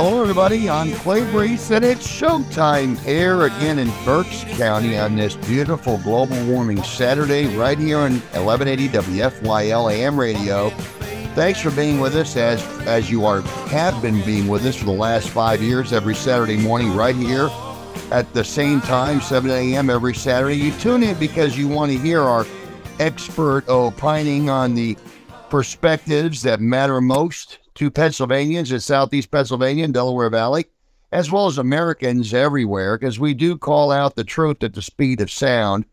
Hello, everybody. I'm Clay Brees, and it's showtime here again in Berks County on this beautiful global warming Saturday, right here on 1180 WFYL AM radio. Thanks for being with us as as you are have been being with us for the last five years every Saturday morning, right here at the same time, 7 a.m. every Saturday. You tune in because you want to hear our expert opining on the perspectives that matter most to Pennsylvanians in Southeast Pennsylvania and Delaware Valley, as well as Americans everywhere, because we do call out the truth at the speed of sound.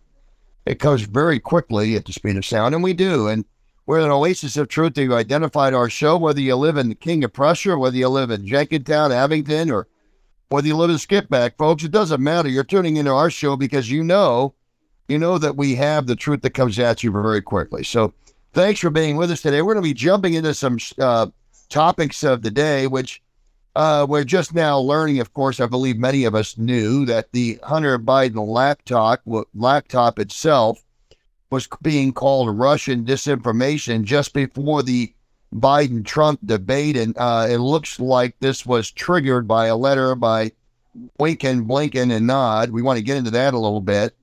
It comes very quickly at the speed of sound, and we do. And we're an oasis of truth. That You identified our show, whether you live in the King of Prussia, whether you live in Jenkintown, Abington, or whether you live in Skippack, folks. It doesn't matter. You're tuning into our show because you know, you know that we have the truth that comes at you very quickly. So, thanks for being with us today. We're going to be jumping into some uh, topics of the day, which uh, we're just now learning. Of course, I believe many of us knew that the Hunter Biden laptop, laptop itself, was being called Russian disinformation just before the Biden Trump debate. And uh, it looks like this was triggered by a letter by Blinken, Blinken, and Nod. We want to get into that a little bit.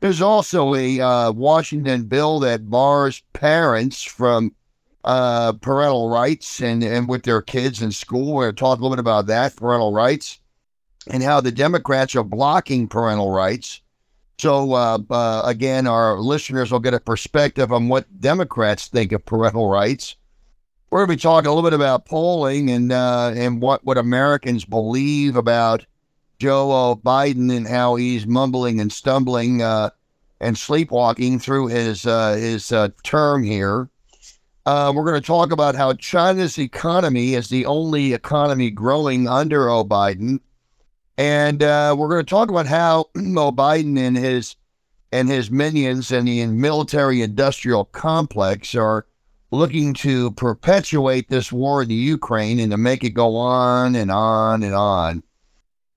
There's also a uh, Washington bill that bars parents from uh, parental rights and, and with their kids in school. We're talk a little bit about that, parental rights, and how the Democrats are blocking parental rights. So, uh, uh, again, our listeners will get a perspective on what Democrats think of parental rights. We're going to be talking a little bit about polling and uh, and what, what Americans believe about Joe Biden and how he's mumbling and stumbling uh, and sleepwalking through his uh, his term here. Uh, we're going to talk about how China's economy is the only economy growing under Joe Biden, and uh, we're going to talk about how Joe Biden and his and his minions and the military-industrial complex are looking to perpetuate this war in the Ukraine and to make it go on and on and on.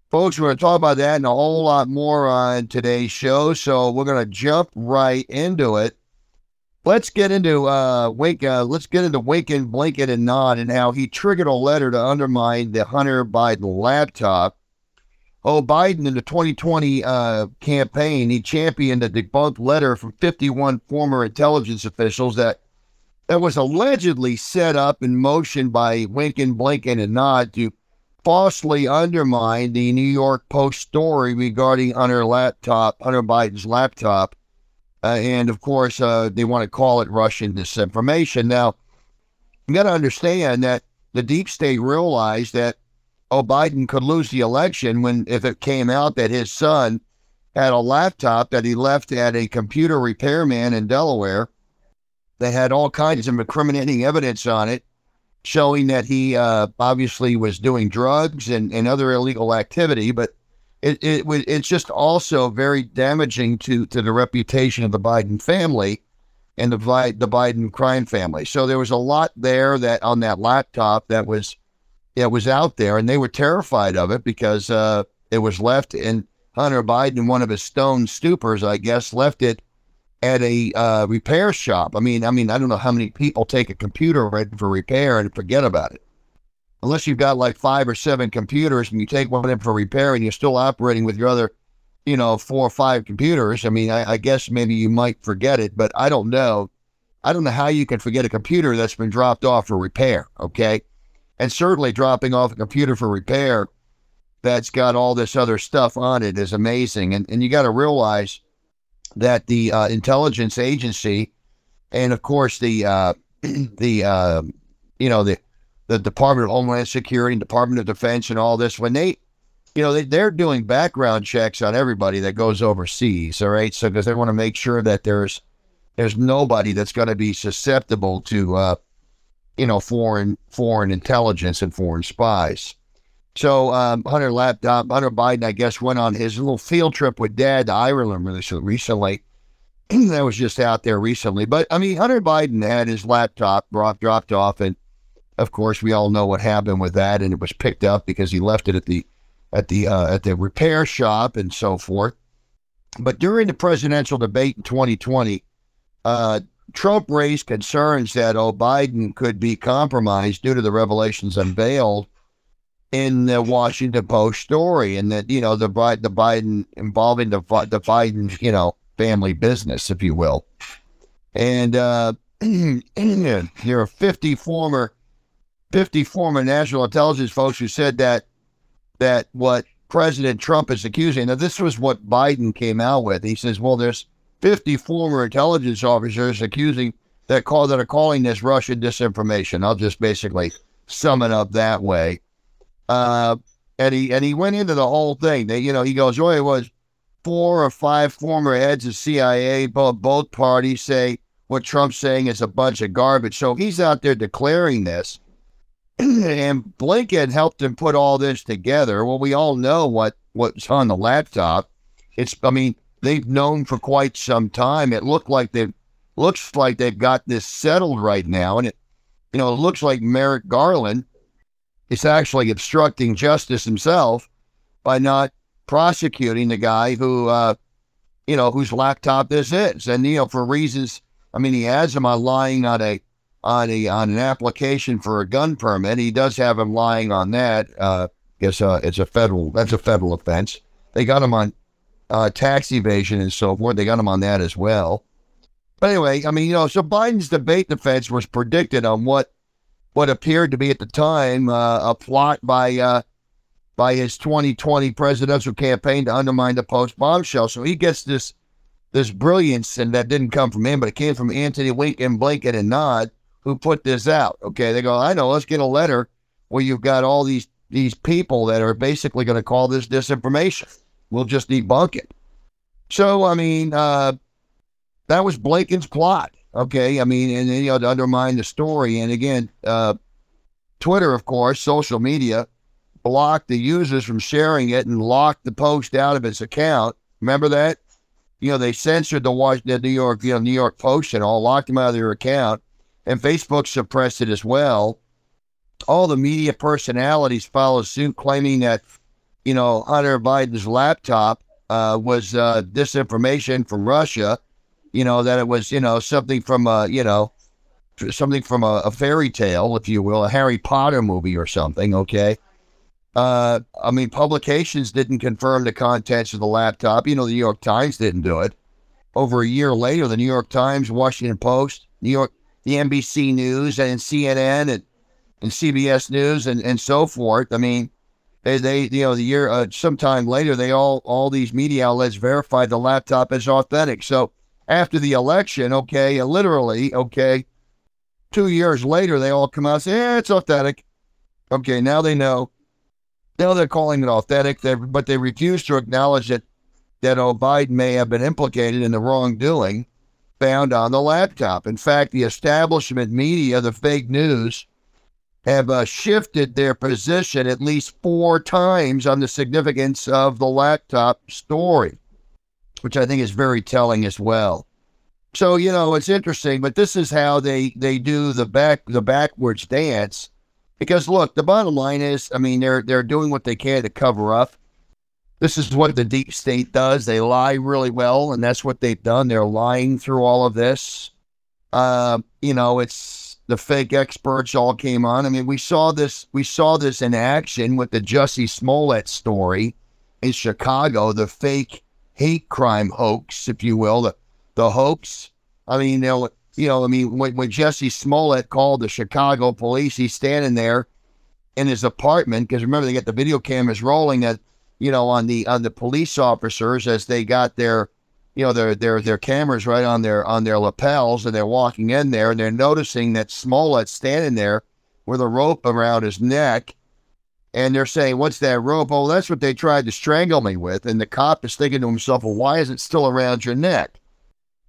Folks, we're going to talk about that and a whole lot more on today's show, so we're going to jump right into it let's get into uh wake uh let's get into Winkin, Blinken, and Nod and how he triggered a letter to undermine the Hunter Biden laptop. Oh, Biden in the 2020 uh, campaign, he championed a debunked letter from 51 former intelligence officials that that was allegedly set up in motion by Winkin, Blinken, and Nod to falsely undermine the New York Post story regarding Hunter laptop, Hunter Biden's laptop uh, and of course, uh, they want to call it Russian disinformation. Now, you got to understand that the deep state realized that oh, Biden could lose the election when if it came out that his son had a laptop that he left at a computer repairman in Delaware that had all kinds of incriminating evidence on it, showing that he uh, obviously was doing drugs and, and other illegal activity, but it, it it's just also very damaging to to the reputation of the Biden family and the the Biden crime family. So there was a lot there that on that laptop that was it was out there, and they were terrified of it because uh, it was left in Hunter Biden, one of his stone stupors, I guess, left it at a uh, repair shop. I mean, I mean, I don't know how many people take a computer ready for repair and forget about it unless you've got like five or seven computers and you take one in for repair and you're still operating with your other, you know, four or five computers. I mean, I, I guess maybe you might forget it, but I don't know. I don't know how you can forget a computer that's been dropped off for repair. Okay. And certainly dropping off a computer for repair that's got all this other stuff on it is amazing. And, and you got to realize that the uh, intelligence agency and of course the, uh, the, uh, you know, the, the Department of Homeland Security, and Department of Defense, and all this, when they, you know, they, they're doing background checks on everybody that goes overseas. All right, so because they want to make sure that there's there's nobody that's going to be susceptible to, uh, you know, foreign foreign intelligence and foreign spies. So um, Hunter laptop, Hunter Biden, I guess, went on his little field trip with Dad to Ireland recently. that was just out there recently, but I mean, Hunter Biden had his laptop brought, dropped off and of course, we all know what happened with that, and it was picked up because he left it at the at the uh, at the repair shop and so forth. But during the presidential debate in 2020, uh, Trump raised concerns that oh Biden could be compromised due to the revelations unveiled in the Washington Post story, and that you know the the Biden involving the the Biden you know family business, if you will, and uh, there are fifty former fifty former national intelligence folks who said that that what President Trump is accusing. Now, this was what Biden came out with. He says, "Well, there's 50 former intelligence officers accusing that call that are calling this Russian disinformation." I'll just basically sum it up that way. Uh, and he and he went into the whole thing. That you know, he goes, "Oh, it was four or five former heads of CIA, both both parties say what Trump's saying is a bunch of garbage." So he's out there declaring this, and Blinken helped him put all this together. Well, we all know what what's on the laptop. It's, I mean, they've known for quite some time. It looked like they looks like they've got this settled right now, and it, you know, it looks like Merrick Garland is actually obstructing justice himself by not prosecuting the guy who, uh, you know, whose laptop this is, and you know, for reasons. I mean, he has him on lying on a on a on an application for a gun permit. He does have him lying on that. Uh, it's a it's a federal that's a federal offense. They got him on uh, tax evasion and so forth. They got him on that as well. But anyway, I mean, you know, so Biden's debate defense was predicted on what what appeared to be at the time uh, a plot by uh, by his 2020 presidential campaign to undermine the post bombshell. So he gets this this brilliance, and that didn't come from him, but it came from Antony Lincoln, Blinken, and Nod, who put this out. Okay, they go, I know, let's get a letter where you've got all these these people that are basically going to call this disinformation. We'll just debunk it. So, I mean, uh, that was Blinken's plot. Okay, I mean, and you know, to undermine the story. And again, uh, Twitter, of course, social media, blocked the users from sharing it and locked the post out of its account. Remember that? You know, they censored the Washington, New York, you know, New York Post and all, locked them out of their account, and Facebook suppressed it as well. All the media personalities followed suit, claiming that, you know, Hunter Biden's laptop uh, was uh, disinformation from Russia you know, that it was, you know, something from a, you know, something from a, a fairy tale, if you will, a Harry Potter movie or something, okay? Uh, I mean, publications didn't confirm the contents of the laptop. You know, the New York Times didn't do it. Over a year later, the New York Times, Washington Post, New York, the NBC News, and CNN and, and CBS News and, and so forth. I mean, they, they you know, the year, uh, sometime later, they all, all these media outlets verified the laptop as authentic. So, after the election, okay, literally, okay, two years later, they all come out and say, yeah, it's authentic. Okay, now they know. Now they're calling it authentic, but they refuse to acknowledge that, that oh, Biden may have been implicated in the wrongdoing found on the laptop. In fact, the establishment media, the fake news, have uh, shifted their position at least four times on the significance of the laptop story which I think is very telling as well. So you know it's interesting, but this is how they they do the back the backwards dance. Because look, the bottom line is, I mean, they're they're doing what they can to cover up. This is what the deep state does. They lie really well, and that's what they've done. They're lying through all of this. Uh, you know, it's the fake experts all came on. I mean, we saw this we saw this in action with the Jussie Smollett story in Chicago, the fake hate crime hoax, if you will, the, the hoax. I mean, you know, you know, I mean, when, when Jussie Smollett called the Chicago police, he's standing there in his apartment because remember they got the video cameras rolling that you know on the on the police officers as they got their you know their their their cameras right on their on their lapels and they're walking in there and they're noticing that Smollett's standing there with a rope around his neck and they're saying, What's that rope? Oh, that's what they tried to strangle me with. And the cop is thinking to himself, Well, why is it still around your neck?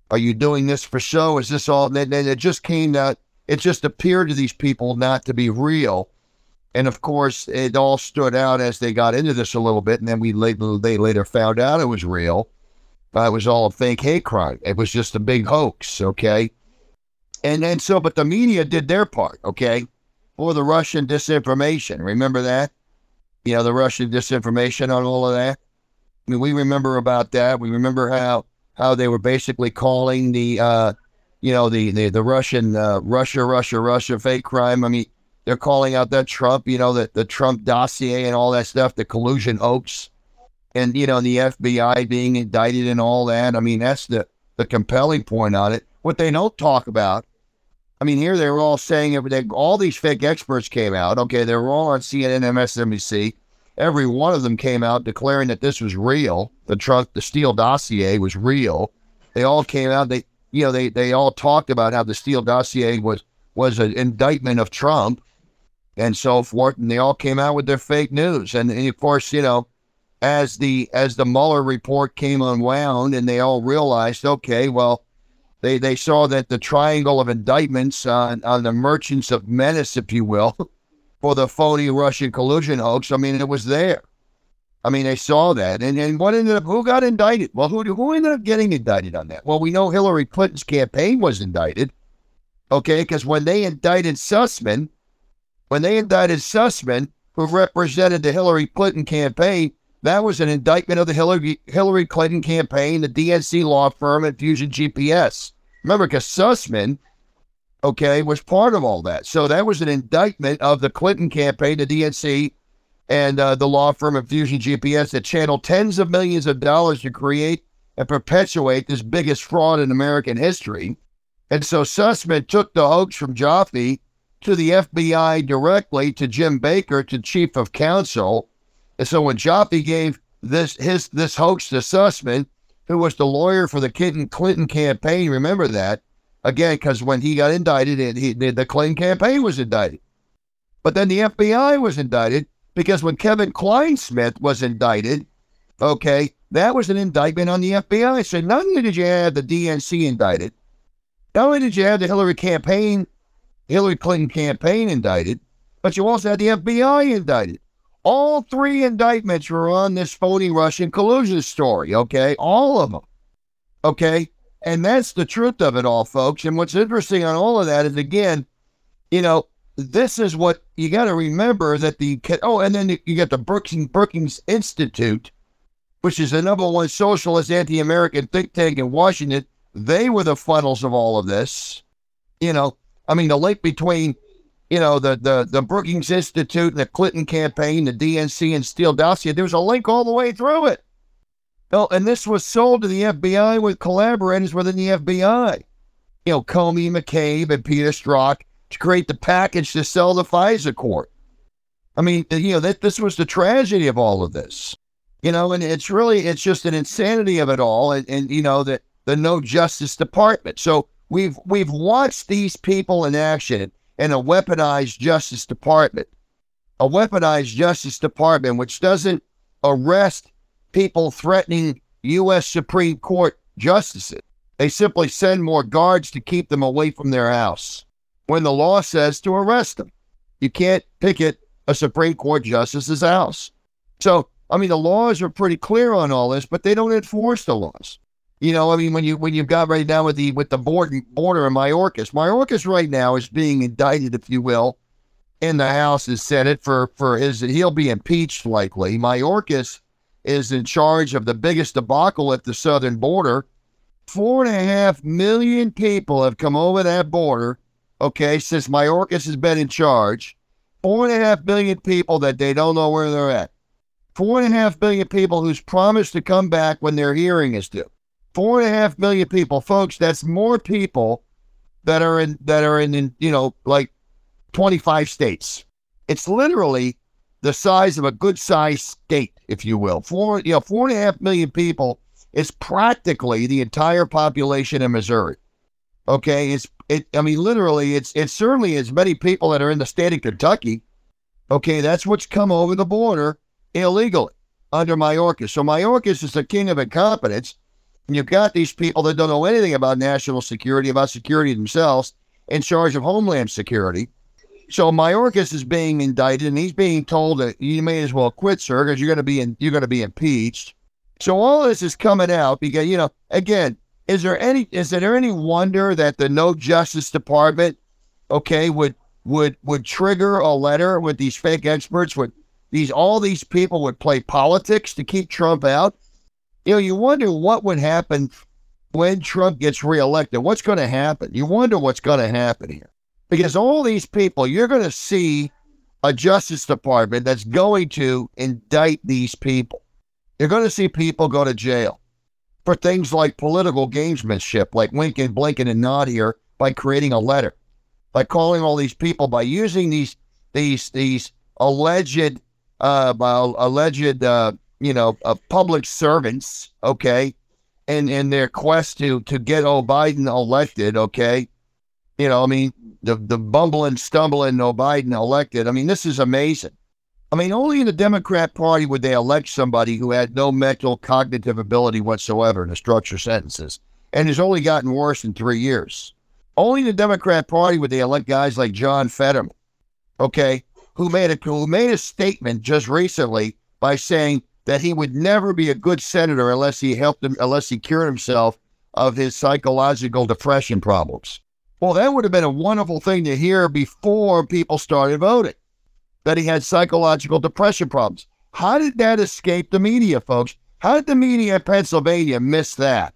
Are you doing this for show? Is this all? And it just came out, it just appeared to these people not to be real. And of course, it all stood out as they got into this a little bit. And then we later, they later found out it was real. But it was all a fake hate crime. It was just a big hoax. Okay. And then so, but the media did their part. Okay. For the Russian disinformation. Remember that? you know, the Russian disinformation on all of that. I mean, we remember about that. We remember how how they were basically calling the uh, you know the the the Russian uh, Russia Russia Russia fake crime. I mean, they're calling out that Trump, you know, the, the Trump dossier and all that stuff, the collusion hoax, and you know, the FBI being indicted and all that. I mean, that's the the compelling point on it. What they don't talk about, I mean, here they were all saying everything. All these fake experts came out. Okay, they were all on CNN, MSNBC. Every one of them came out declaring that this was real. The Trump, the Steele dossier was real. They all came out. They, you know, they they all talked about how the Steele dossier was was an indictment of Trump and so forth. And they all came out with their fake news. And, and of course, you know, as the as the Mueller report came unwound, and they all realized, okay, well, they they saw that the triangle of indictments on on the merchants of menace, if you will, for the phony Russian collusion hoax. I mean, it was there. I mean, they saw that, and and what ended up? Who got indicted? Well, who who ended up getting indicted on that? Well, we know Hillary Clinton's campaign was indicted. Okay, because when they indicted Sussmann, when they indicted Sussmann, who represented the Hillary Clinton campaign, that was an indictment of the Hillary, Hillary Clinton campaign, the DNC law firm, and Fusion GPS. Remember, because Sussmann, okay, was part of all that. So that was an indictment of the Clinton campaign, the DNC, and uh, the law firm of Fusion GPS that channeled tens of millions of dollars to create and perpetuate this biggest fraud in American history. And so Sussmann took the hoax from Joffe to the FBI directly to Jim Baker, to chief of counsel. And so when Joffe gave this his this hoax to Sussmann, who was the lawyer for the Clinton campaign, remember that again because when he got indicted, he, the Clinton campaign was indicted. But then the FBI was indicted because when Kevin Clinesmith was indicted, okay, that was an indictment on the FBI. So not only did you have the DNC indicted, not only did you have the Hillary campaign Hillary Clinton campaign indicted, but you also had the FBI indicted. All three indictments were on this phony Russian collusion story, okay? All of them. Okay? And that's the truth of it all, folks. And what's interesting on all of that is, again, you know, this is what you got to remember that the, oh, and then you got the Brookings, Brookings Institute, which is the number one socialist anti American think tank in Washington. They were the funnels of all of this. You know, I mean, the link between, you know, the the the Brookings Institute the Clinton campaign, the DNC and Steele dossier, there's a link all the way through it. Oh, and this was sold to the FBI with collaborators within the FBI. You know, Comey, McCabe, and Peter Strzok to create the package to sell the FISA court. I mean, you know, that this was the tragedy of all of this. You know, and it's really it's just an insanity of it all, and, and you know that the no Justice Department. So We've we've watched these people in action in a weaponized Justice Department, a weaponized Justice Department which doesn't arrest people threatening U.S. Supreme Court justices. They simply send more guards to keep them away from their house when the law says to arrest them. You can't picket a Supreme Court justice's house. So, I mean, the laws are pretty clear on all this, but they don't enforce the laws. You know, I mean, when you when you've got right now with the with the border border of Mayorkas, Mayorkas right now is being indicted, if you will, in the House and Senate for for his he'll be impeached likely. Mayorkas is in charge of the biggest debacle at the southern border. Four and a half million people have come over that border, okay, since Mayorkas has been in charge. Four and a half million people that they don't know where they're at. Four and a half million people who's promised to come back when their hearing is due. Four and a half million people, folks. That's more people that are in that are in, in you know like 25 states. It's literally the size of a good sized state, if you will. Four, you know, four and a half million people is practically the entire population in Missouri. Okay, it's it. I mean, literally, it's it's certainly as many people that are in the state of Kentucky. Okay, that's what's come over the border illegally under Mayorkas. So Mayorkas is the king of incompetence. You've got these people that don't know anything about national security, about security themselves, in charge of homeland security. So Mayorkas is being indicted, and he's being told that you may as well quit, sir, because you're going to be in, you're going to be impeached. So all this is coming out because you know, again, is there any is there any wonder that the No Justice Department, okay, would would would trigger a letter with these fake experts? Would these all these people would play politics to keep Trump out? You know, you wonder what would happen when Trump gets reelected. What's going to happen? You wonder what's going to happen here. Because all these people, you're going to see a Justice Department that's going to indict these people. You're going to see people go to jail for things like political gamesmanship, like Lincoln, Blinken, and Nod here, by creating a letter, by calling all these people, by using these these these alleged uh, alleged uh, you know uh, public servants, okay, and in their quest to to get Biden elected, okay. You know, I mean, the the bumbling, stumbling Biden elected. I mean, this is amazing. I mean, only in the Democrat Party would they elect somebody who had no mental cognitive ability whatsoever to structure sentences, and has only gotten worse in three years. Only in the Democrat Party would they elect guys like John Fetterman, okay, who made a who made a statement just recently by saying that he would never be a good senator unless he helped him, unless he cured himself of his psychological depression problems. Well, that would have been a wonderful thing to hear before people started voting that he had psychological depression problems. How did that escape the media, folks? How did the media in Pennsylvania miss that?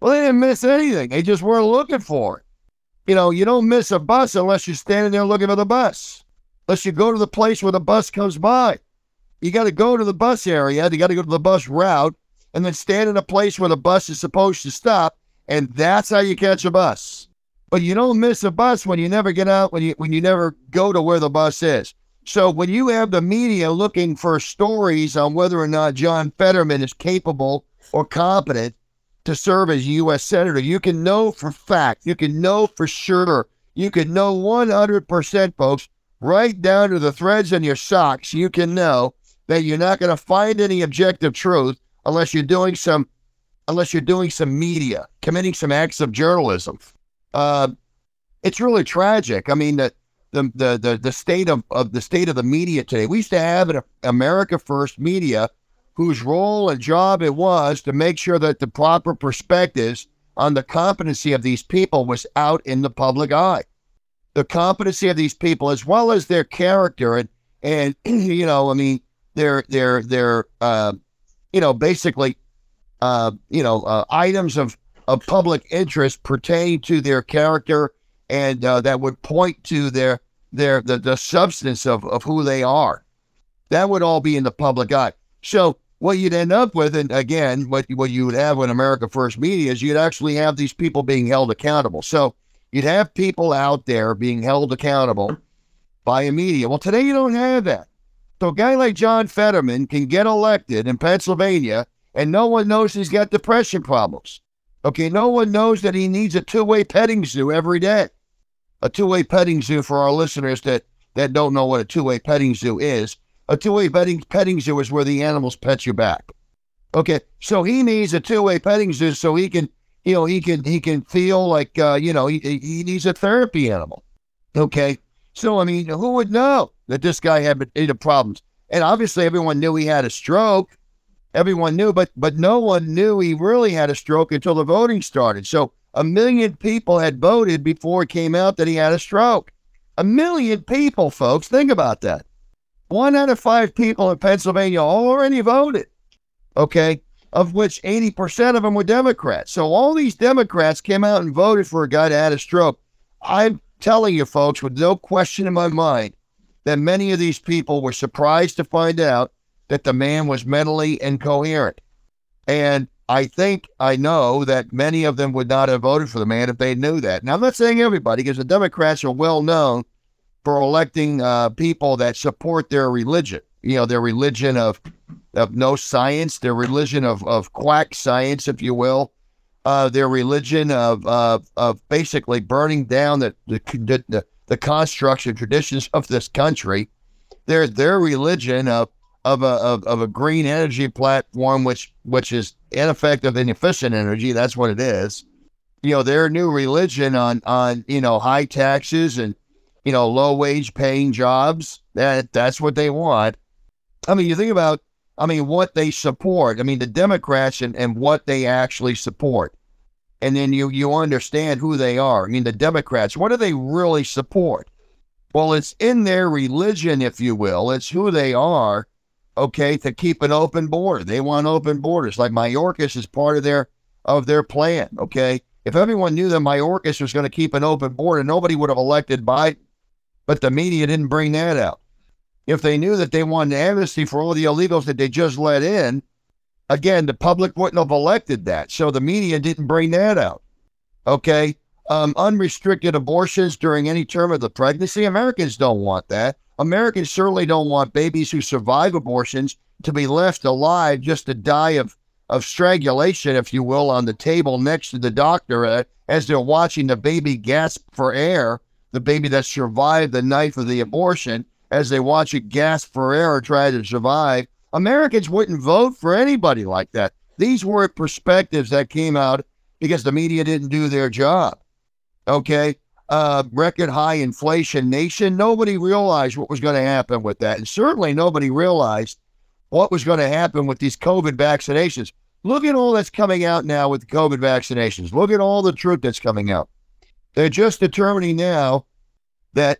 Well, they didn't miss anything. They just weren't looking for it. You know, you don't miss a bus unless you're standing there looking for the bus, unless you go to the place where the bus comes by. You got to go to the bus area, you got to go to the bus route, and then stand in a place where the bus is supposed to stop, and that's how you catch a bus. But you don't miss a bus when you never get out, when you when you never go to where the bus is. So when you have the media looking for stories on whether or not John Fetterman is capable or competent to serve as U.S. Senator, you can know for fact, you can know for sure, you can know 100%, folks, right down to the threads in your socks, you can know that you're not going to find any objective truth unless you're doing some, unless you're doing some media, committing some acts of journalism. Uh, it's really tragic. I mean, the, the, the, the state of, of the state of the media today. We used to have an America First media whose role and job it was to make sure that the proper perspectives on the competency of these people was out in the public eye. The competency of these people, as well as their character, and and you know, I mean, their their uh, you know, basically, uh, you know, uh, items of of public interest pertain to their character and uh, that would point to their their the, the substance of, of who they are. That would all be in the public eye. So what you'd end up with, and again, what what you would have with America First Media is you'd actually have these people being held accountable. So you'd have people out there being held accountable by a media. Well, today you don't have that. So a guy like John Fetterman can get elected in Pennsylvania, and no one knows he's got depression problems. Okay, no one knows that he needs a two-way petting zoo every day a two-way petting zoo for our listeners that that don't know what a two-way petting zoo is. A two-way petting petting zoo is where the animals pet you back. Okay, so he needs a two-way petting zoo so he can, you know, he can he can feel like, uh, you know, he he needs a therapy animal. Okay, so I mean, who would know that this guy had had problems? And obviously, everyone knew he had a stroke. Everyone knew, but but no one knew he really had a stroke until the voting started. So a million people had voted before it came out that he had a stroke. A million people, folks. Think about that. One out of five people in Pennsylvania already voted. Okay. Of which 80% of them were Democrats. So all these Democrats came out and voted for a guy that had a stroke. I'm telling you, folks, with no question in my mind, that many of these people were surprised to find out that the man was mentally incoherent. And I think I know that many of them would not have voted for the man if they knew that. Now, I'm not saying everybody, because the Democrats are well known for electing uh, people that support their religion. You know, their religion of of no science, their religion of, of quack science, if you will, uh, their religion of, of of basically burning down the the, the the constructs and traditions of this country. Their their religion of of a of, of a green energy platform, which which is ineffective and efficient energy. That's what it is. You know, their new religion on on you know high taxes and you know low wage paying jobs. That that's what they want. I mean, you think about I mean what they support. I mean the Democrats and, and what they actually support. And then you you understand who they are. I mean the Democrats, what do they really support? Well, it's in their religion, if you will. It's who they are okay, to keep an open border. They want open borders. Like Mayorkas is part of their of their plan, okay? If everyone knew that Mayorkas was going to keep an open border, nobody would have elected Biden. But the media didn't bring that out. If they knew that they wanted amnesty for all the illegals that they just let in, again, the public wouldn't have elected that. So the media didn't bring that out. Okay. Um, unrestricted abortions during any term of the pregnancy. Americans don't want that. Americans certainly don't want babies who survive abortions to be left alive just to die of, of strangulation, if you will, on the table next to the doctor uh, as they're watching the baby gasp for air, the baby that survived the knife of the abortion, as they watch it gasp for air or try to survive. Americans wouldn't vote for anybody like that. These were perspectives that came out because the media didn't do their job. Okay. Uh, record high inflation nation. Nobody realized what was going to happen with that. And certainly nobody realized what was going to happen with these COVID vaccinations. Look at all that's coming out now with COVID vaccinations. Look at all the truth that's coming out. They're just determining now that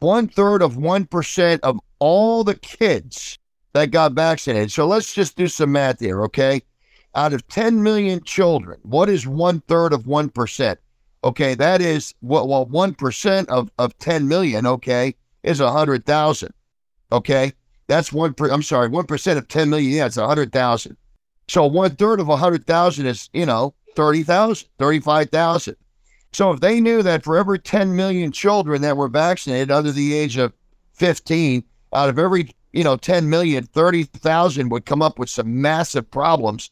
one third of 1% of all the kids that got vaccinated. So let's just do some math here, okay? Out of 10 million children, what is one third of 1%? Okay, that is what, well, 1% of, of 10 million, okay, is 100,000. Okay, that's one, per, I'm sorry, 1% of 10 million, yeah, it's 100,000. So one third of 100,000 is, you know, 30,000, 35,000. So if they knew that for every 10 million children that were vaccinated under the age of 15, out of every, you know, 10 million, 30,000 would come up with some massive problems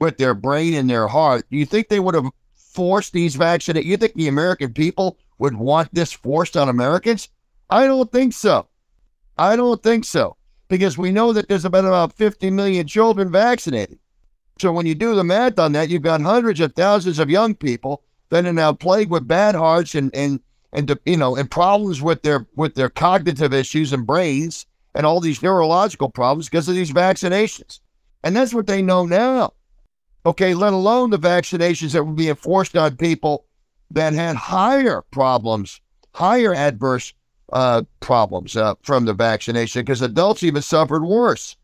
with their brain and their heart. Do you think they would have forced these vaccinations? You think the American people would want this forced on Americans? I don't think so. I don't think so. Because we know that there's about about 50 million children vaccinated. So when you do the math on that, you've got hundreds of thousands of young people that are now plagued with bad hearts and and and you know and problems with their with their cognitive issues and brains and all these neurological problems because of these vaccinations. And that's what they know now. Okay, let alone the vaccinations that were being forced on people that had higher problems, higher adverse uh, problems uh, from the vaccination, because adults even suffered worse.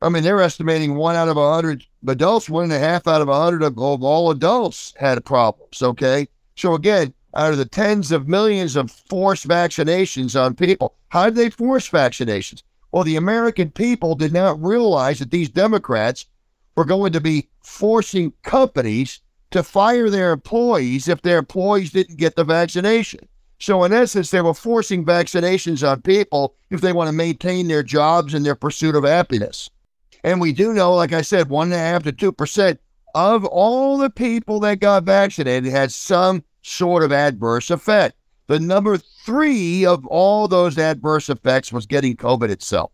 I mean, they're estimating one out of a hundred adults, one and a half out of a hundred of, of all adults had problems. Okay. So again, out of the tens of millions of forced vaccinations on people, how did they force vaccinations? Well, the American people did not realize that these Democrats were going to be forcing companies to fire their employees if their employees didn't get the vaccination. So, in essence, they were forcing vaccinations on people if they want to maintain their jobs and their pursuit of happiness. And we do know, like I said, one and a half to two percent of all the people that got vaccinated had some sort of adverse effect. The number three of all those adverse effects was getting COVID itself.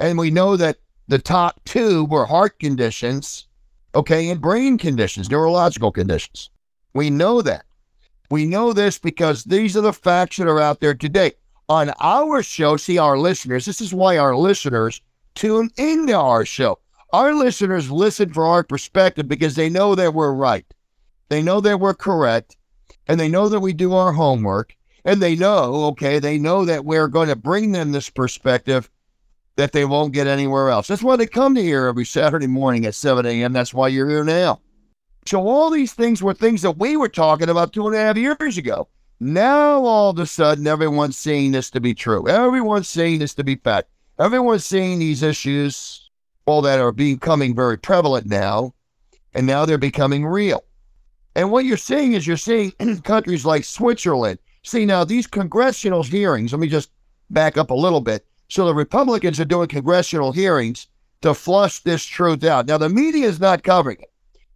And we know that the top two were heart conditions, okay, and brain conditions, neurological conditions. We know that. We know this because these are the facts that are out there today. On our show, see our listeners, this is why our listeners tune into our show. Our listeners listen for our perspective because they know that we're right. They know that we're correct. And they know that we do our homework. And they know, okay, they know that we're going to bring them this perspective that they won't get anywhere else. That's why they come to here every Saturday morning at 7 a.m. That's why you're here now. So all these things were things that we were talking about two and a half years ago. Now all of a sudden, everyone's seeing this to be true. Everyone's seeing this to be fact. Everyone's seeing these issues, all that are becoming very prevalent now, and now they're becoming real. And what you're seeing is you're seeing in countries like Switzerland. See, now these congressional hearings, let me just back up a little bit. So the Republicans are doing congressional hearings to flush this truth out. Now, the media is not covering it.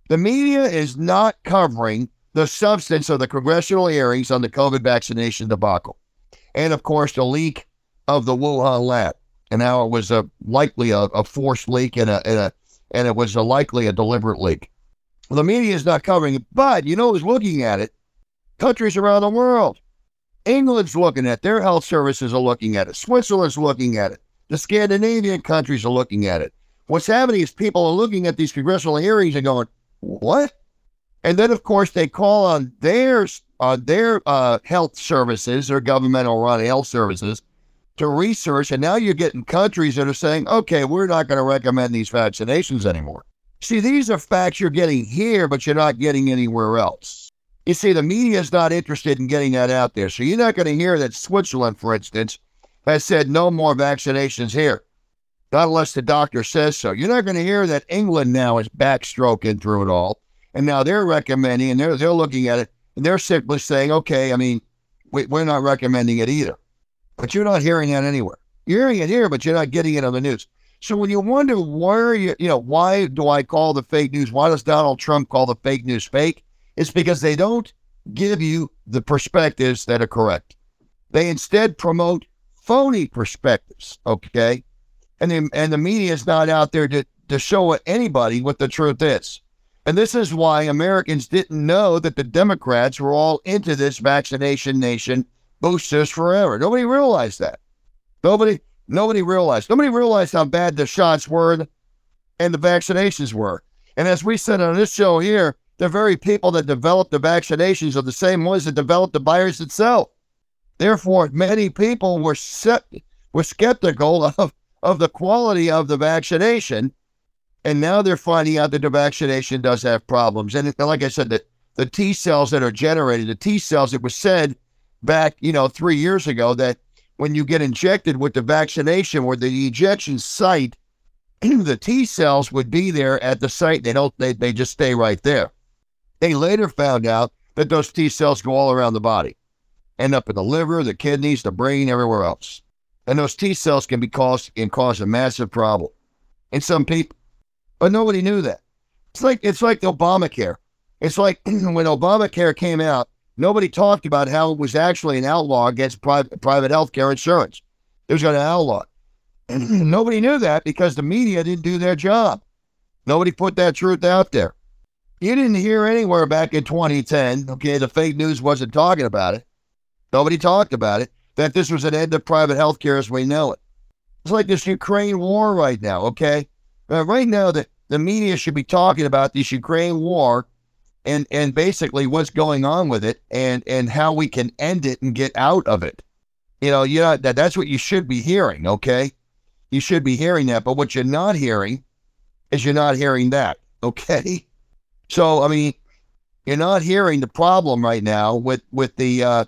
The media is not covering the substance of the congressional hearings on the COVID vaccination debacle. And of course, the leak of the Wuhan lab and how it was a likely a, a forced leak and a, and a and it was a likely a deliberate leak. The media is not covering it, but you know who's looking at it? Countries around the world. England's looking at it. Their health services are looking at it. Switzerland's looking at it. The Scandinavian countries are looking at it. What's happening is people are looking at these congressional hearings and going, "What?" And then, of course, they call on their on their uh, health services or governmental run health services to research. And now you're getting countries that are saying, okay, we're not going to recommend these vaccinations anymore. See, these are facts you're getting here, but you're not getting anywhere else. You see, the media is not interested in getting that out there. So you're not going to hear that Switzerland, for instance, has said no more vaccinations here, not unless the doctor says so. You're not going to hear that England now is backstroking through it all. And now they're recommending and they're, they're looking at it and they're simply saying, okay, I mean, we, we're not recommending it either. But you're not hearing that anywhere. You're hearing it here, but you're not getting it on the news. So when you wonder why you, you know, why do I call the fake news? Why does Donald Trump call the fake news fake? It's because they don't give you the perspectives that are correct. They instead promote phony perspectives. Okay, and the, and the media is not out there to to show anybody what the truth is. And this is why Americans didn't know that the Democrats were all into this vaccination nation boosters forever. Nobody realized that. Nobody nobody realized. Nobody realized how bad the shots were and the vaccinations were. And as we said on this show here, the very people that developed the vaccinations are the same ones that developed the virus itself. Therefore, many people were set, were skeptical of, of the quality of the vaccination. And now they're finding out that the vaccination does have problems. And like I said, the, the T cells that are generated, the T cells, it was said back, you know, three years ago that when you get injected with the vaccination or the ejection site, the T cells would be there at the site. They don't, they, they just stay right there. They later found out that those T cells go all around the body, end up in the liver, the kidneys, the brain, everywhere else. And those T cells can be caused and cause a massive problem in some people. But nobody knew that. It's like it's like Obamacare. It's like when Obamacare came out, nobody talked about how it was actually an outlaw against private private health care insurance. It was going to outlaw it. And nobody knew that because the media didn't do their job. Nobody put that truth out there. You didn't hear anywhere back in 2010, okay, the fake news wasn't talking about it. Nobody talked about it, that this was an end of private health care as we know it. It's like this Ukraine war right now, okay? Uh, right now, the, the media should be talking about this Ukraine war and, and basically what's going on with it and, and how we can end it and get out of it. You know, you know that, that's what you should be hearing, okay? You should be hearing that. But what you're not hearing is you're not hearing that, okay? So, I mean, you're not hearing the problem right now with with the uh,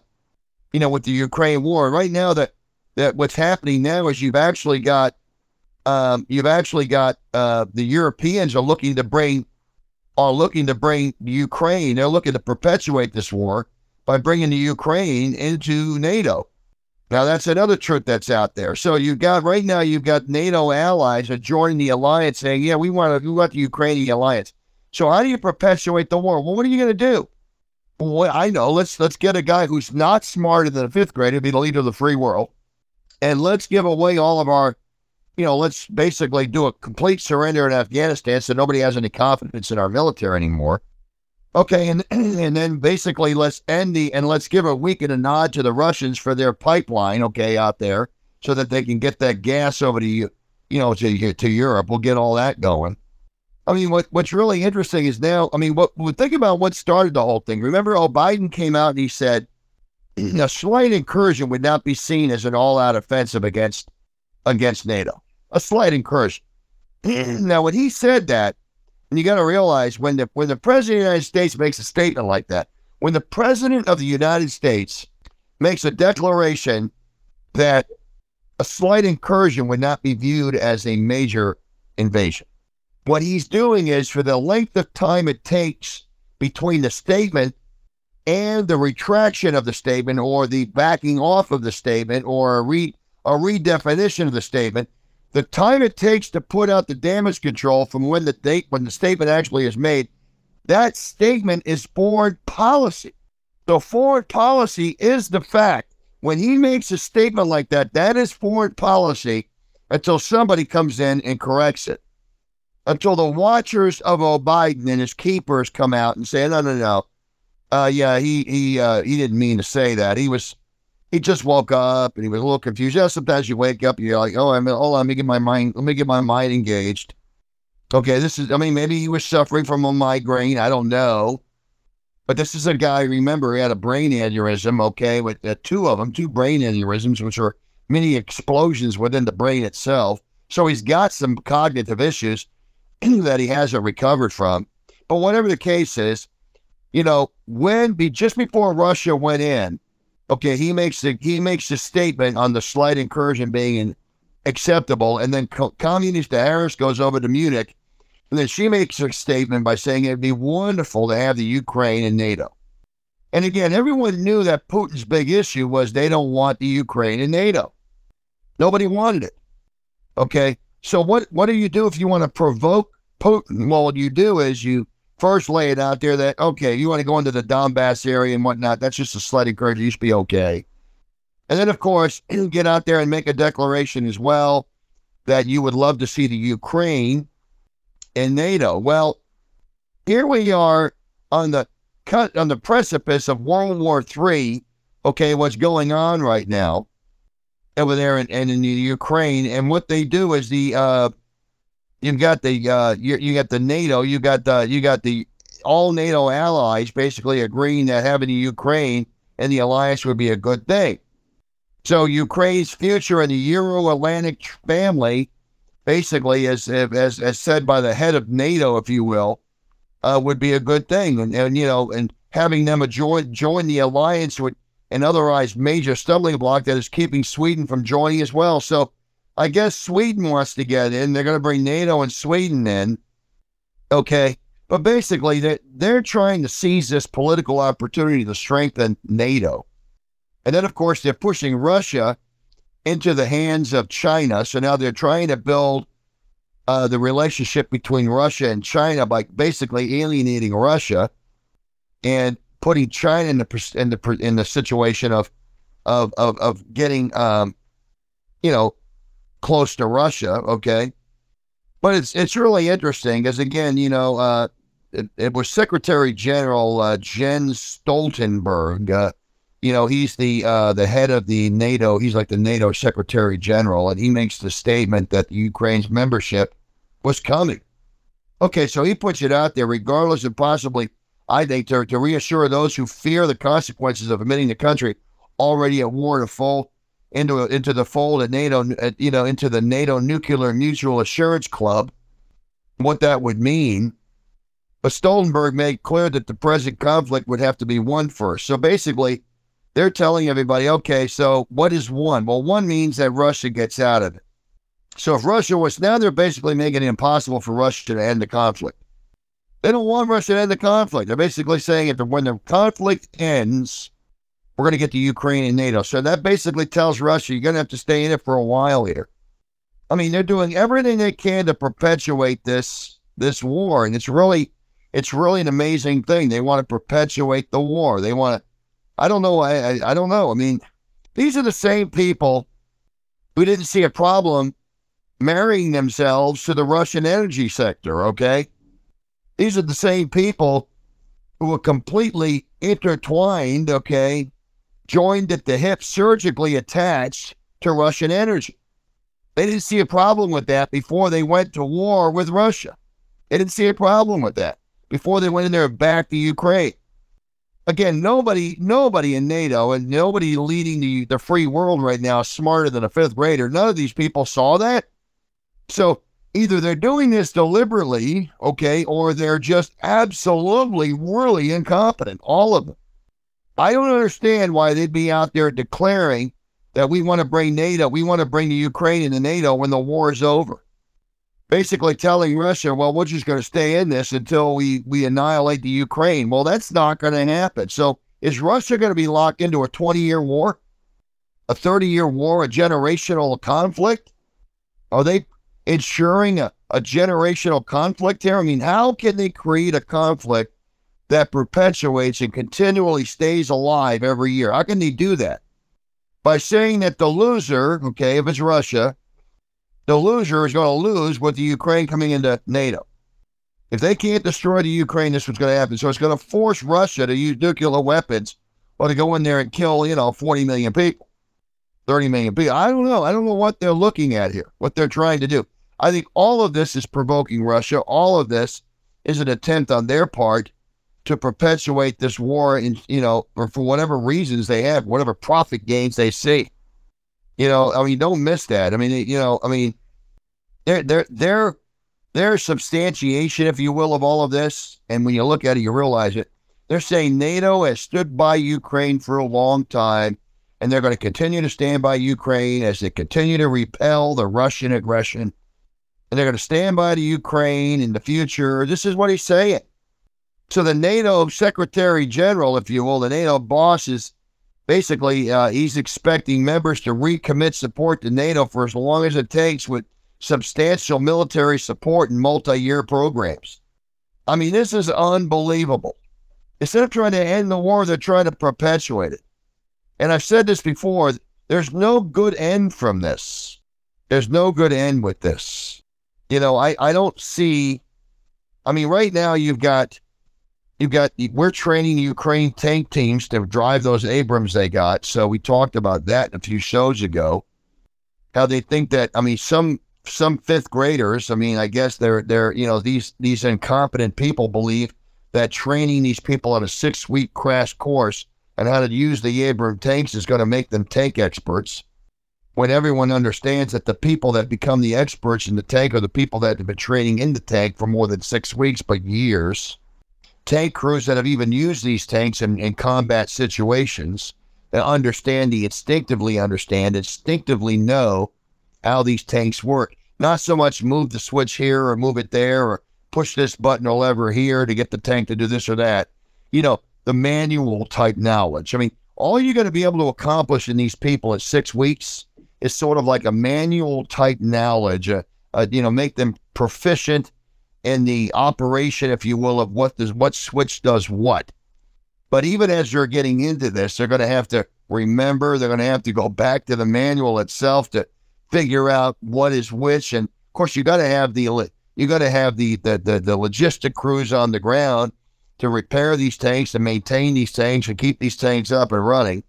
you know with the Ukraine war. Right now, that that what's happening now is you've actually got um, you've actually got uh, the Europeans are looking to bring are looking to bring Ukraine. They're looking to perpetuate this war by bringing the Ukraine into NATO. Now that's another truth that's out there. So you've got right now you've got NATO allies are joining the alliance, saying, "Yeah, we want to we want the Ukrainian alliance." So how do you perpetuate the war? Well, what are you going to do? Well, I know. Let's let's get a guy who's not smarter than a fifth grader, be the leader of the free world, and let's give away all of our, you know, let's basically do a complete surrender in Afghanistan, so nobody has any confidence in our military anymore. Okay, and and then basically let's end the and let's give a wink and a nod to the Russians for their pipeline, okay, out there, so that they can get that gas over to you, you know, to to Europe. We'll get all that going. I mean, what what's really interesting is now, I mean, what think about what started the whole thing. Remember, oh, Biden came out and he said a slight incursion would not be seen as an all-out offensive against against NATO. A slight incursion. Mm. now, when he said that, and you got to realize when the when the president of the United States makes a statement like that, when the president of the United States makes a declaration that a slight incursion would not be viewed as a major invasion what he's doing is for the length of time it takes between the statement and the retraction of the statement or the backing off of the statement or a, re, a redefinition of the statement, the time it takes to put out the damage control from when the date when the statement actually is made, that statement is foreign policy. So foreign policy is the fact. When he makes a statement like that, that is foreign policy until somebody comes in and corrects it until the watchers of Biden and his keepers come out and say, no, no, no. Uh, yeah, he he uh, he didn't mean to say that. He was he just woke up and he was a little confused. Yeah, sometimes you wake up and you're like, oh, I'm on, let me get my mind, let me get my mind engaged. Okay, this is. I mean, maybe he was suffering from a migraine. I don't know, but this is a guy. Remember, he had a brain aneurysm. Okay, with uh, two of them, two brain aneurysms, which are mini explosions within the brain itself. So he's got some cognitive issues. that he hasn't recovered from. But whatever the case is, you know, when be just before Russia went in, okay, he makes the he makes the statement on the slight incursion being acceptable, and then Co- Communist Harris goes over to Munich, and then she makes a statement by saying it'd be wonderful to have the Ukraine in NATO. And again, everyone knew that Putin's big issue was they don't want the Ukraine in NATO. Nobody wanted it. Okay, so what what do you do if you want to provoke Putin? Well, what you do is you first lay it out there that okay, you want to go into the Donbass area and whatnot. That's just a slight encouragement. You should be okay. And then, of course, get out there and make a declaration as well that you would love to see the Ukraine in NATO. Well, here we are on the cut on the precipice of World War III. Okay, what's going on right now over there in, in, in the Ukraine? And what they do is the uh, you've got the uh, you, you got the NATO, you got the you got the all NATO allies basically agreeing that having Ukraine and the alliance would be a good thing. So Ukraine's future in the Euro-Atlantic family, basically, as as as said by the head of NATO, if you will, uh, would be a good thing. And, and you know, and having them join join the alliance would an otherwise major stumbling block that is keeping Sweden from joining as well. So I guess Sweden wants to get in. They're going to bring NATO and Sweden in. Okay. But basically, they're, they're trying to seize this political opportunity to strengthen NATO. And then, of course, they're pushing Russia into the hands of China. So now they're trying to build uh, the relationship between Russia and China by basically alienating Russia and putting China in the in the in the situation of of of, of getting um, you know close to Russia. Okay, but it's it's really interesting because again, you know, uh, it, it, was Secretary General uh, Jens Stoltenberg. Uh, you know, he's the uh, the head of the NATO. He's like the NATO Secretary General, and he makes the statement that Ukraine's membership was coming. Okay, so he puts it out there, regardless of possibly, I think, to, to reassure those who fear the consequences of admitting the country already at war to full into into the fold of NATO, you know, into the NATO Nuclear Mutual Assurance Club, what that would mean. But Stoltenberg made clear that the present conflict would have to be won first. So basically, they're telling everybody, okay, so what is one? Well, one means that Russia gets out of it. So if Russia was now, they're basically making it impossible for Russia to end the conflict. They don't want Russia to end the conflict. They're basically saying that when the conflict ends, we're going to get to Ukraine and NATO. So that basically tells Russia you're going to have to stay in it for a while here. I mean, they're doing everything they can to perpetuate this this war, and it's really it's really an amazing thing. They want to perpetuate the war. They want to. I don't know. I, I I don't know. I mean, these are the same people who didn't see a problem marrying themselves to the Russian energy sector. Okay, these are the same people who are completely intertwined. Okay, joined at the hip, surgically attached to Russian energy. They didn't see a problem with that before they went to war with Russia. They didn't see a problem with that before they went in there and backed the Ukraine. Again, nobody, nobody in NATO and nobody leading the, the free world right now is smarter than a fifth grader. None of these people saw that. So either they're doing this deliberately, okay, or they're just absolutely, really incompetent. All of them. I don't understand why they'd be out there declaring that we want to bring NATO, we want to bring the Ukraine into NATO when the war is over. Basically telling Russia, well, we're just going to stay in this until we, we annihilate the Ukraine. Well, that's not going to happen. So is Russia going to be locked into a 20 year war, a 30 year war, a generational conflict? Are they ensuring a, a generational conflict here? I mean, how can they create a conflict that perpetuates and continually stays alive every year. How can they do that? By saying that the loser, okay, if it's Russia, the loser is going to lose with the Ukraine coming into NATO. If they can't destroy the Ukraine, this is what's going to happen. So it's going to force Russia to use nuclear weapons or to go in there and kill, you know, 40 million people, 30 million people. I don't know. I don't know what they're looking at here, what they're trying to do. I think all of this is provoking Russia. All of this is an attempt on their part to perpetuate this war and you know or for whatever reasons they have whatever profit gains they see you know i mean don't miss that i mean you know i mean their their their their substantiation if you will of all of this and when you look at it you realize it They're saying NATO has stood by Ukraine for a long time, and they're going to continue to stand by Ukraine as they continue to repel the Russian aggression. And they're going to stand by the Ukraine in the future. This is what he's saying. So the NATO Secretary General, if you will, the NATO boss is basically uh, he's expecting members to recommit support to NATO for as long as it takes with substantial military support and multi-year programs. I mean, this is unbelievable. Instead of trying to end the war, they're trying to perpetuate it. And I've said this before there's no good end from this. There's no good end with this. You know, I, I don't see. I mean, right now you've got you've got we're training Ukraine tank teams to drive those Abrams they got. So we talked about that a few shows ago. How they think that I mean some some fifth graders, I mean, I guess they're they're you know these these incompetent people believe that training these people on a six week crash course and how to use the Abram tanks is going to make them tank experts. When everyone understands that the people that become the experts in the tank are the people that have been training in the tank for more than six weeks, but years. Tank crews that have even used these tanks in, in combat situations that understand the instinctively understand, instinctively know how these tanks work. Not so much move the switch here or move it there or push this button or lever here to get the tank to do this or that. You know, the manual type knowledge. I mean, all you're going to be able to accomplish in these people at six weeks is sort of like a manual type knowledge, uh, uh, you know, make them proficient in the operation, if you will, of what does what switch does what. But even as you're getting into this, they're going to have to remember, they're going to have to go back to the manual itself to figure out what is which. And of course, you got to have the you got to have the, the the the logistic crews on the ground to repair these tanks to maintain these tanks and keep these tanks up and running.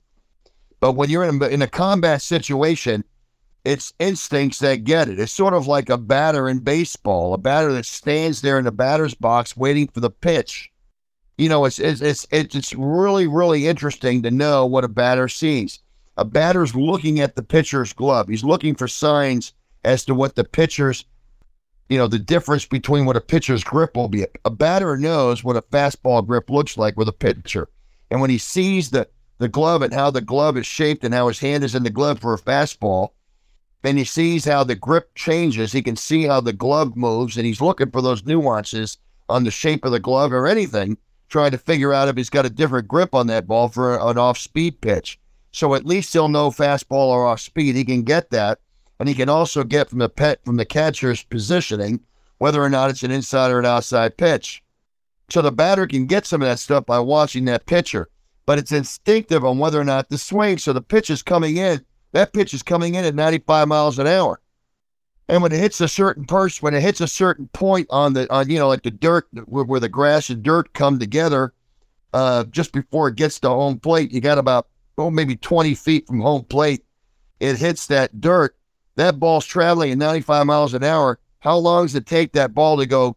But when you're in a, in a combat situation, it's instincts that get it. It's sort of like a batter in baseball, a batter that stands there in the batter's box waiting for the pitch. You know, it's it's it's it's really really interesting to know what a batter sees. A batter's looking at the pitcher's glove. He's looking for signs as to what the pitcher's you know, the difference between what a pitcher's grip will be. A batter knows what a fastball grip looks like with a pitcher. And when he sees the, the glove and how the glove is shaped and how his hand is in the glove for a fastball, and he sees how the grip changes, he can see how the glove moves, and he's looking for those nuances on the shape of the glove or anything, trying to figure out if he's got a different grip on that ball for an off speed pitch. So at least he'll know fastball or off speed. He can get that and he can also get from the pet from the catcher's positioning whether or not it's an inside or an outside pitch. So the batter can get some of that stuff by watching that pitcher, but it's instinctive on whether or not the swing. So the pitch is coming in. That pitch is coming in at 95 miles an hour. And when it hits a certain person, when it hits a certain point on the, on you know, like the dirt where, where the grass and dirt come together, uh, just before it gets to home plate, you got about oh maybe 20 feet from home plate. It hits that dirt, that ball's traveling at 95 miles an hour. How long does it take that ball to go,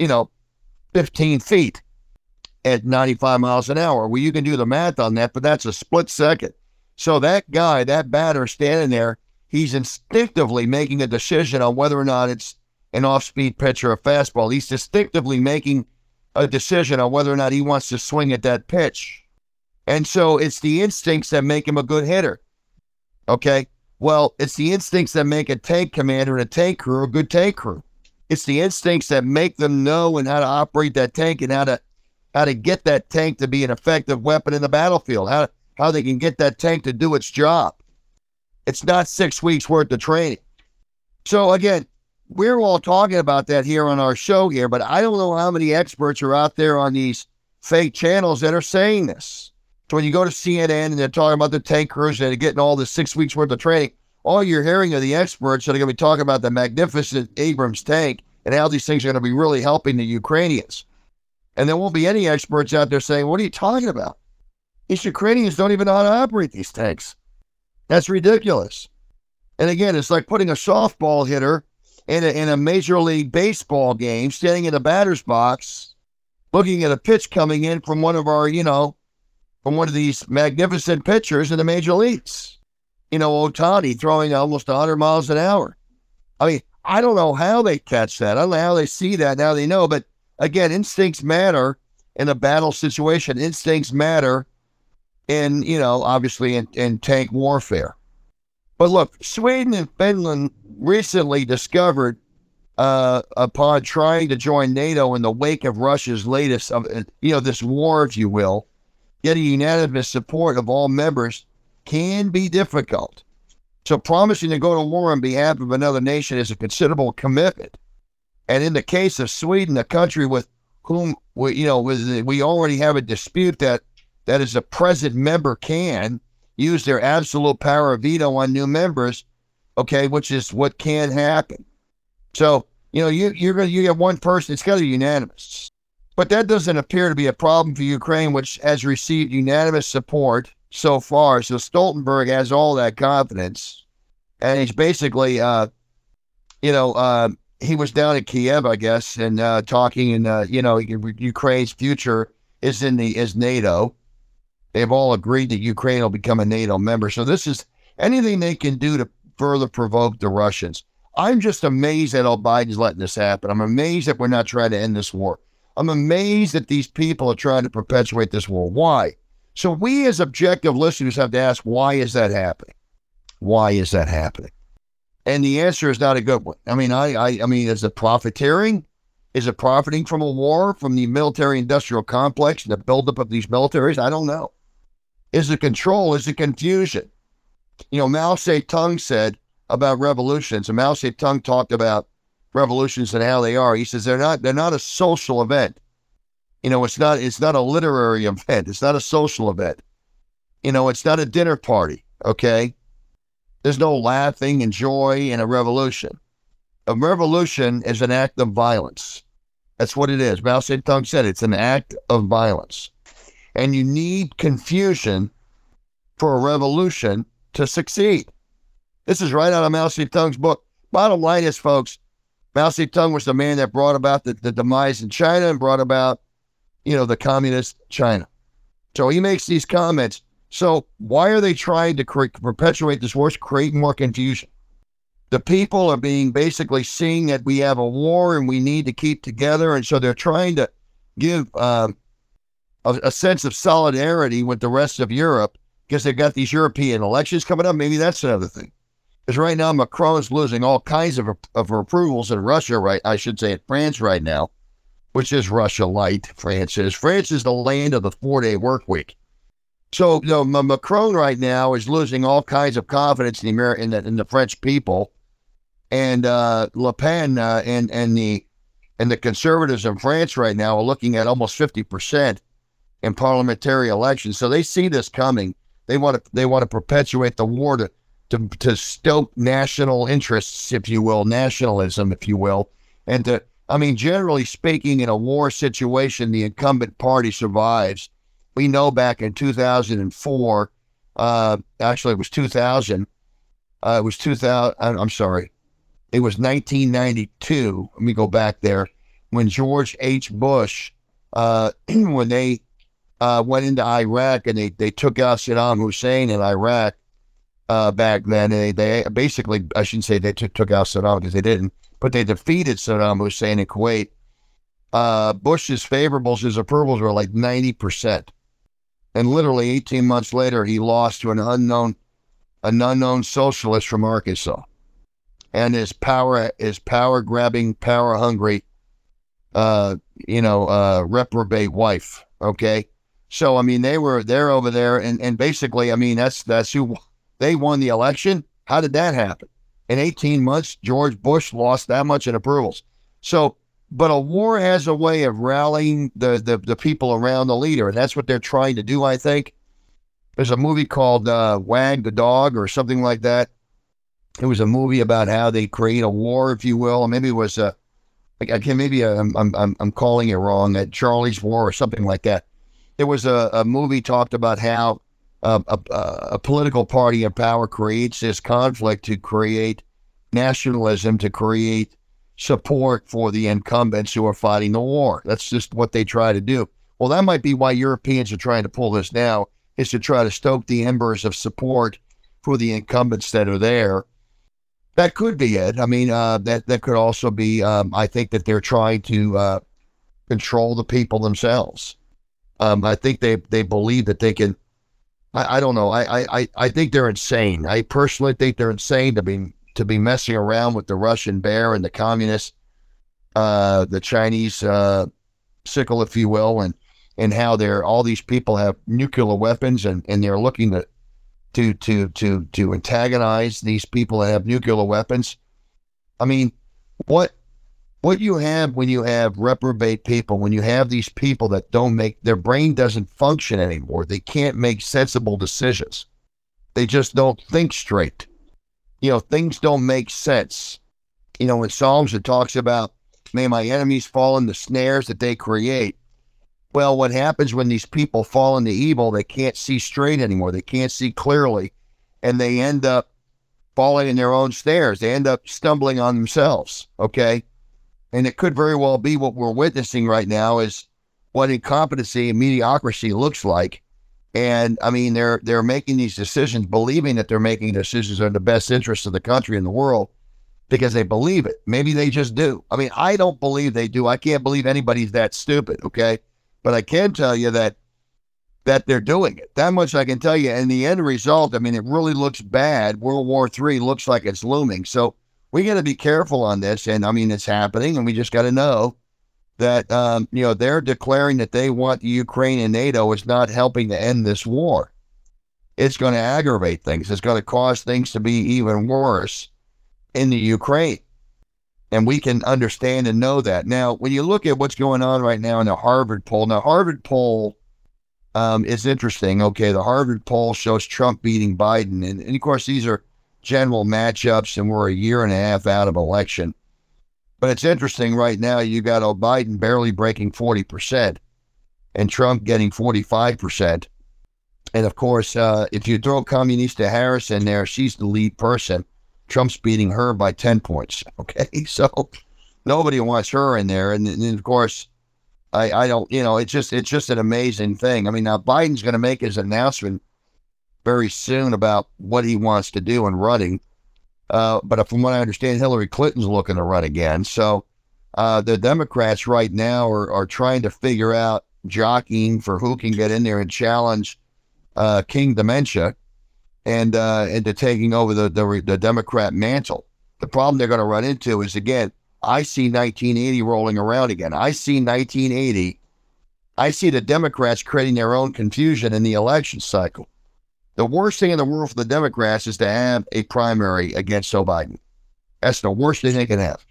you know, 15 feet at 95 miles an hour? Well, you can do the math on that, but that's a split second. So that guy, that batter standing there, he's instinctively making a decision on whether or not it's an off speed pitch or a fastball. He's instinctively making a decision on whether or not he wants to swing at that pitch. And so it's the instincts that make him a good hitter. Okay. Well, it's the instincts that make a tank commander and a tank crew a good tank crew. It's the instincts that make them know and how to operate that tank and how to how to get that tank to be an effective weapon in the battlefield. How how they can get that tank to do its job. It's not six weeks worth of training. So again, we're all talking about that here on our show here, but I don't know how many experts are out there on these fake channels that are saying this. So when you go to CNN and they're talking about the tank crews and they're getting all this six weeks worth of training, all you're hearing are the experts that are going to be talking about the magnificent Abrams tank and how these things are going to be really helping the Ukrainians. And there won't be any experts out there saying, What are you talking about? These Ukrainians don't even know how to operate these tanks. That's ridiculous. And again, it's like putting a softball hitter in a, in a Major League Baseball game, standing in the batter's box, looking at a pitch coming in from one of our, you know, from one of these magnificent pitchers in the major leagues. You know, Ohtani throwing almost 100 miles an hour. I mean, I don't know how they catch that. I don't know how they see that. Now they know. But again, instincts matter. in a battle situation. Instincts matter in, you know, obviously in, in tank warfare. But look, Sweden and Finland recently discovered, uh, upon trying to join NATO in the wake of Russia's latest, uh, you know, this war, if you will, getting unanimous support of all members can be difficult. So promising to go to war on behalf of another nation is a considerable commitment. And in the case of Sweden, a country with whom we, you know, we already have a dispute that that is a present member can use their absolute power of veto on new members, okay, which is what can happen. So, you know, you you're gonna you get one person, it's gotta be unanimous. But that doesn't appear to be a problem for Ukraine, which has received unanimous support so far. So Stoltenberg has all that confidence. And he's basically uh you know, uh, he was down in Kiev, I guess, and uh, talking, and uh, you know, Ukraine's future is in the is NATO. They've all agreed that Ukraine will become a NATO member. So this is anything they can do to further provoke the Russians. I'm just amazed that all Biden's letting this happen. I'm amazed that we're not trying to end this war. I'm amazed that these people are trying to perpetuate this war. Why? So we as objective listeners have to ask, why is that happening? Why is that happening? And the answer is not a good one. I mean, I, I, I mean, is it profiteering? Is it profiting from a war, from the military industrial complex and the buildup of these militaries? I don't know. Is it control? Is it confusion? You know, Mao Zedong said about revolutions, and Mao Zedong talked about revolutions and how they are. He says they're not they're not a social event. You know, it's not it's not a literary event. It's not a social event. You know, it's not a dinner party. Okay, there's no laughing and joy in a revolution. A revolution is an act of violence. That's what it is. Mao Zedong said it's an act of violence. And you need confusion for a revolution to succeed. This is right out of Mao Zedong's book. Bottom line is, folks, Mao Zedong was the man that brought about the, the demise in China and brought about, you know, the communist China. So he makes these comments. So why are they trying to create, perpetuate this war, create more confusion? The people are being basically seeing that we have a war and we need to keep together, and so they're trying to give um, a, a sense of solidarity with the rest of Europe because they've got these European elections coming up. Maybe that's another thing. Because right now Macron is losing all kinds of, of approvals in Russia, right? I should say in France right now, which is Russia light. France is. France is the land of the four day work week. So you know, Macron right now is losing all kinds of confidence in the Amer- in the, in the French people, and uh, Le Pen uh, and and the and the conservatives in France right now are looking at almost fifty percent in parliamentary elections. So they see this coming. They want to they want to perpetuate the war to, to to stoke national interests, if you will, nationalism, if you will, and to I mean, generally speaking, in a war situation, the incumbent party survives. We know back in 2004, uh, actually, it was 2000. Uh, it was 2000. I'm sorry. It was 1992. Let me go back there when George H. Bush, uh, when they uh, went into Iraq and they, they took out Saddam Hussein in Iraq uh, back then. They, they basically, I shouldn't say they took, took out Saddam because they didn't, but they defeated Saddam Hussein in Kuwait. Uh, Bush's favorables, his approvals were like 90%. And literally 18 months later, he lost to an unknown, an unknown socialist from Arkansas. And his power, his power grabbing, power hungry, uh, you know, uh, reprobate wife. Okay. So I mean, they were they're over there, and and basically, I mean, that's that's who they won the election. How did that happen? In 18 months, George Bush lost that much in approvals. So, but a war has a way of rallying the the, the people around the leader, and that's what they're trying to do. I think there's a movie called uh, Wag the Dog or something like that. It was a movie about how they create a war, if you will, or maybe it was a I can maybe uh, I'm I'm I'm calling it wrong, at Charlie's War or something like that there was a, a movie talked about how uh, a, a, political party in power creates this conflict to create nationalism, to create support for the incumbents who are fighting the war. That's just what they try to do. Well, that might be why Europeans are trying to pull this now, is to try to stoke the embers of support for the incumbents that are there. That could be it. I mean, uh, that that could also be. Um, I think that they're trying to uh, control the people themselves Um, I think they they believe that they can. I, I don't know. I, I I think they're insane. I personally think they're insane to be to be messing around with the Russian bear and the communists, uh, the Chinese uh, sickle, if you will, and and how they're all these people have nuclear weapons and, and they're looking to to to to to antagonize these people that have nuclear weapons. I mean, what what you have when you have reprobate people, when you have these people that don't make their brain doesn't function anymore, they can't make sensible decisions. They just don't think straight. You know, things don't make sense. You know, in Psalms it talks about, may my enemies fall in the snares that they create. Well, what happens when these people fall into evil, they can't see straight anymore. They can't see clearly. And they end up falling in their own snares. They end up stumbling on themselves. Okay. And it could very well be what we're witnessing right now is what incompetency and mediocrity looks like. And I mean, they're they're making these decisions, believing that they're making decisions in the best interest of the country and the world because they believe it. Maybe they just do. I mean, I don't believe they do. I can't believe anybody's that stupid. Okay. But I can tell you that that they're doing it. That much I can tell you. And the end result, I mean, it really looks bad. World War III looks like it's looming. So we got to be careful on this. And I mean, it's happening, and we just got to know that um, you know they're declaring that they want Ukraine and NATO is not helping to end this war. It's going to aggravate things. It's going to cause things to be even worse in the Ukraine and we can understand and know that. Now, when you look at what's going on right now in the Harvard poll, now Harvard poll um, is interesting. Okay, the Harvard poll shows Trump beating Biden, and, and of course these are general matchups, and we're a year and a half out of election. But it's interesting right now. You got Biden barely breaking forty percent, and Trump getting forty five percent. And of course, uh, if you throw Communista Harris in there, she's the lead person. Trump's beating her by 10 points. Okay. So nobody wants her in there. And, and of course, I, I don't, you know, it's just, it's just an amazing thing. I mean, now Biden's going to make his announcement very soon about what he wants to do in running. Uh, but from what I understand, Hillary Clinton's looking to run again. So uh, the Democrats right now are, are trying to figure out jockeying for who can get in there and challenge uh, King Dementia and uh, into taking over the, the, the Democrat mantle. The problem they're going to run into is again, I see 1980 rolling around again. I see 1980. I see the Democrats creating their own confusion in the election cycle. The worst thing in the world for the Democrats is to have a primary against Joe Biden. That's the worst thing they can have.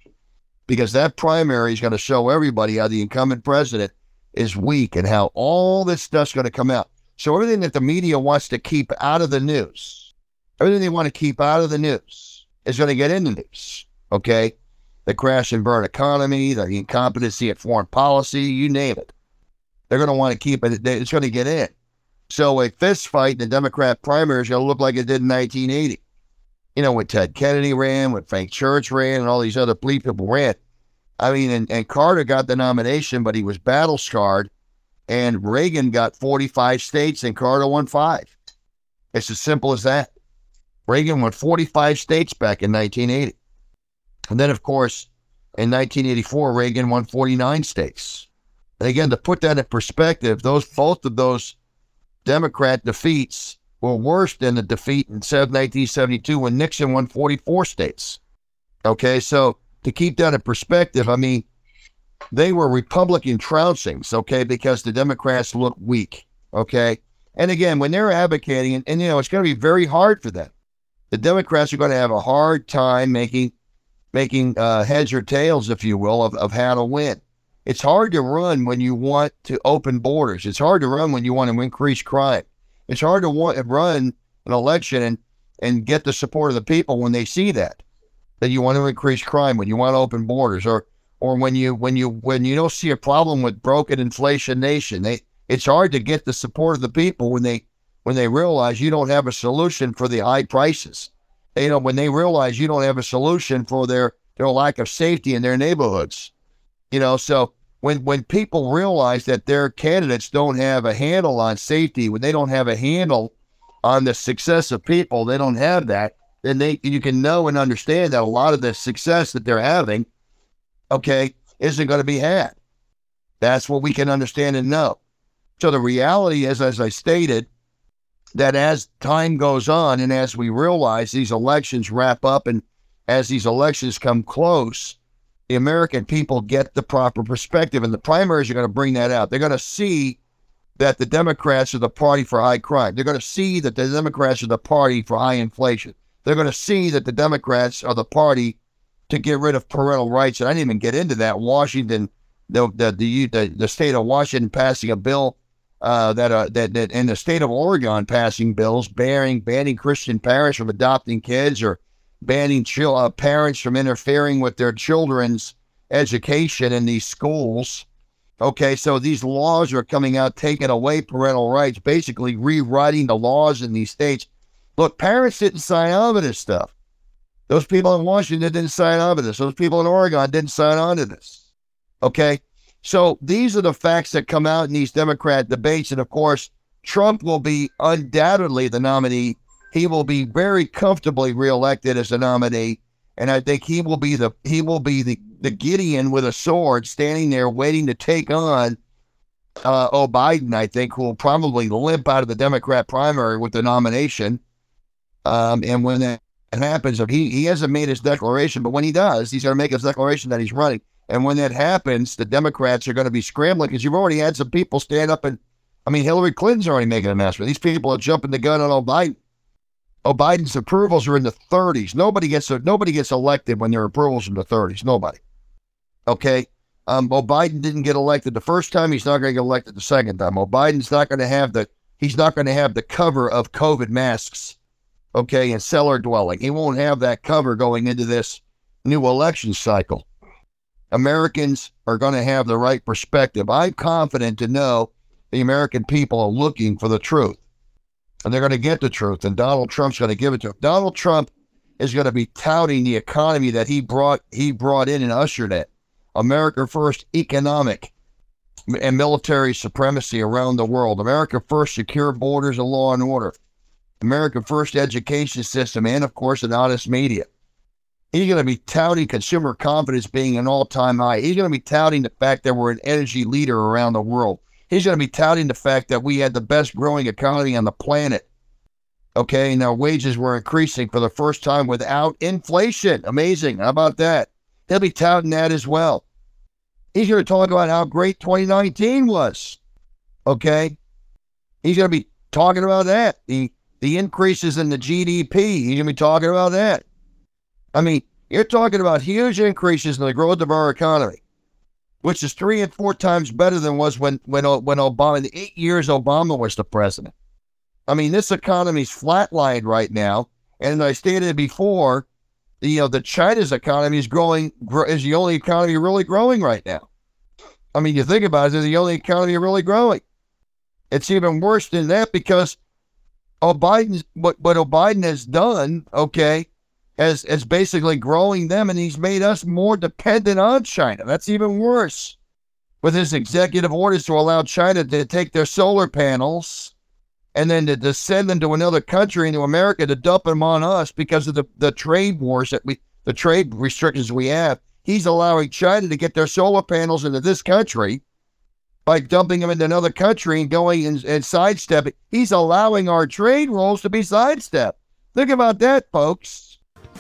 Because that primary is going to show everybody how the incumbent president is weak and how all this stuff's going to come out. So everything that the media wants to keep out of the news, everything they want to keep out of the news is going to get in the news. Okay. The crash and burn economy, the incompetency at foreign policy, you name it. They're going to want to keep it. It's going to get in. So a fist fight in the Democrat primary is going to look like it did in 1980. You know, when Ted Kennedy ran, when Frank Church ran, and all these other people ran. I mean, and, and Carter got the nomination, but he was battle scarred and Reagan got 45 states and Carter won five. It's as simple as that. Reagan won 45 states back in 1980. And then, of course, in 1984, Reagan won 49 states. And again, to put that in perspective, those both of those Democrat defeats were worse than the defeat in 1972 when Nixon won 44 states. Okay, so to keep that in perspective, I mean, they were Republican trouncings, okay, because the Democrats look weak, okay? And again, when they're advocating, and, and you know, it's going to be very hard for them. The Democrats are going to have a hard time making making uh, heads or tails, if you will, of, of how to win. It's hard to run when you want to open borders. It's hard to run when you want to increase crime. It's hard to want, run an election and, and get the support of the people when they see that, that you want to increase crime, when you want to open borders, or or when you when you when you don't see a problem with broken inflation nation they it's hard to get the support of the people when they when they realize you don't have a solution for the high prices you know when they realize you don't have a solution for their their lack of safety in their neighborhoods you know so when when people realize that their candidates don't have a handle on safety when they don't have a handle on the success of people they don't have that then they you can know and understand that a lot of the success that they're having okay, isn't going to be had. That's what we can understand and know. So the reality is, as I stated, that as time goes on and as we realize these elections wrap up and as these elections come close, the American people get the proper perspective. And the primaries are going to bring that out. They're going to see that the Democrats are the party for high crime. They're going to see that the Democrats are the party for high inflation. They're going to see that the Democrats are the party to get rid of parental rights. And I didn't even get into that. Washington, the the the, the, state of Washington passing a bill uh, that, uh, that that in the state of Oregon passing bills banning banning Christian parents from adopting kids or banning uh, parents from interfering with their children's education in these schools. Okay, so these laws are coming out taking away parental rights, basically rewriting the laws in these states. Look, parents didn't sign on to this stuff. Those people in Washington didn't sign on to this. Those people in Oregon didn't sign on to this. Okay, so these are the facts that come out in these Democrat debates. And of course, Trump will be undoubtedly the nominee. He will be very comfortably reelected as the nominee. And I think he will be the he will be the, the Gideon with a sword standing there waiting to take on uh, oh Biden, I think, who will probably limp out of the Democrat primary with the nomination. Um, and when that happens, he, he hasn't made his declaration, but when he does, he's going to make his declaration that he's running. And when that happens, the Democrats are going to be scrambling because you've already had some people stand up and, I mean, Hillary Clinton's already making an announcement. These people are jumping the gun on Biden. Oh, Biden's approvals are in the 30s. Nobody gets nobody gets elected when their approvals are in the 30s. Nobody. Okay. Um, well, Biden didn't get elected the first time. He's not going to get elected the second time. Well, Biden's not going to have the he's not going to have the cover of COVID masks. Okay, and cellar dwelling. He won't have that cover going into this new election cycle. Americans are going to have the right perspective. I'm confident to know the American people are looking for the truth. And they're going to get the truth. And Donald Trump's going to give it to them. Donald Trump is going to be touting the economy that he brought he brought in and ushered it. America first economic and military supremacy around the world. America first secure borders and law and order. America first education system and of course an honest media. He's going to be touting consumer confidence being an all time high. He's going to be touting the fact that we're an energy leader around the world. He's going to be touting the fact that we had the best growing economy on the planet. Okay, now wages were increasing for the first time without inflation. Amazing. How about that? He'll be touting that as well. He's going to talk about how great 2019 was. Okay. He's going to be talking about that. The the increases in the GDP. He's going to be talking about that. I mean, you're talking about huge increases in the growth of our economy, which is three and four times better than was when when uh, when Obama in the eight years Obama was the president. I mean, this economy's flatlined right now, and I stated before, you know, the China's economy is growing is the only economy really growing right now. I mean, you think about it, it's the only economy really growing. It's even worse than that because oh, Biden, what what Biden has done, okay, as as basically growing them, and he's made us more dependent on China. That's even worse. With his executive orders to allow China to take their solar panels and then to, to send them to another country into America to dump them on us because of the, the trade wars that we the trade restrictions we have. He's allowing China to get their solar panels into this country by dumping them into another country and going and, and sidestepping. He's allowing our trade rules to be sidestepped. Think about that, folks.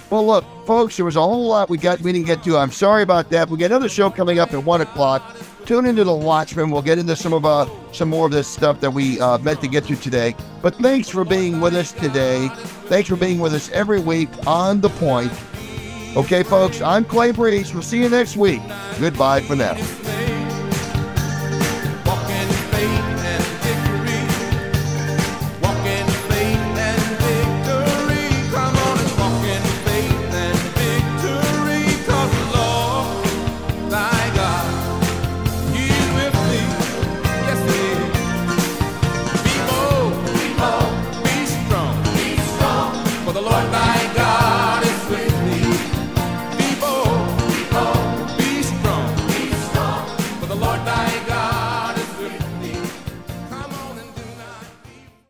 Well, look, folks, there was a whole lot we got we didn't get to. I'm sorry about that. We got another show coming up at one o'clock. Tune into the Watchmen. We'll get into some of uh, some more of this stuff that we uh, meant to get to today. But thanks for being with us today. Thanks for being with us every week on the point. Okay, folks, I'm Clay Breeze. We'll see you next week. Goodbye for now.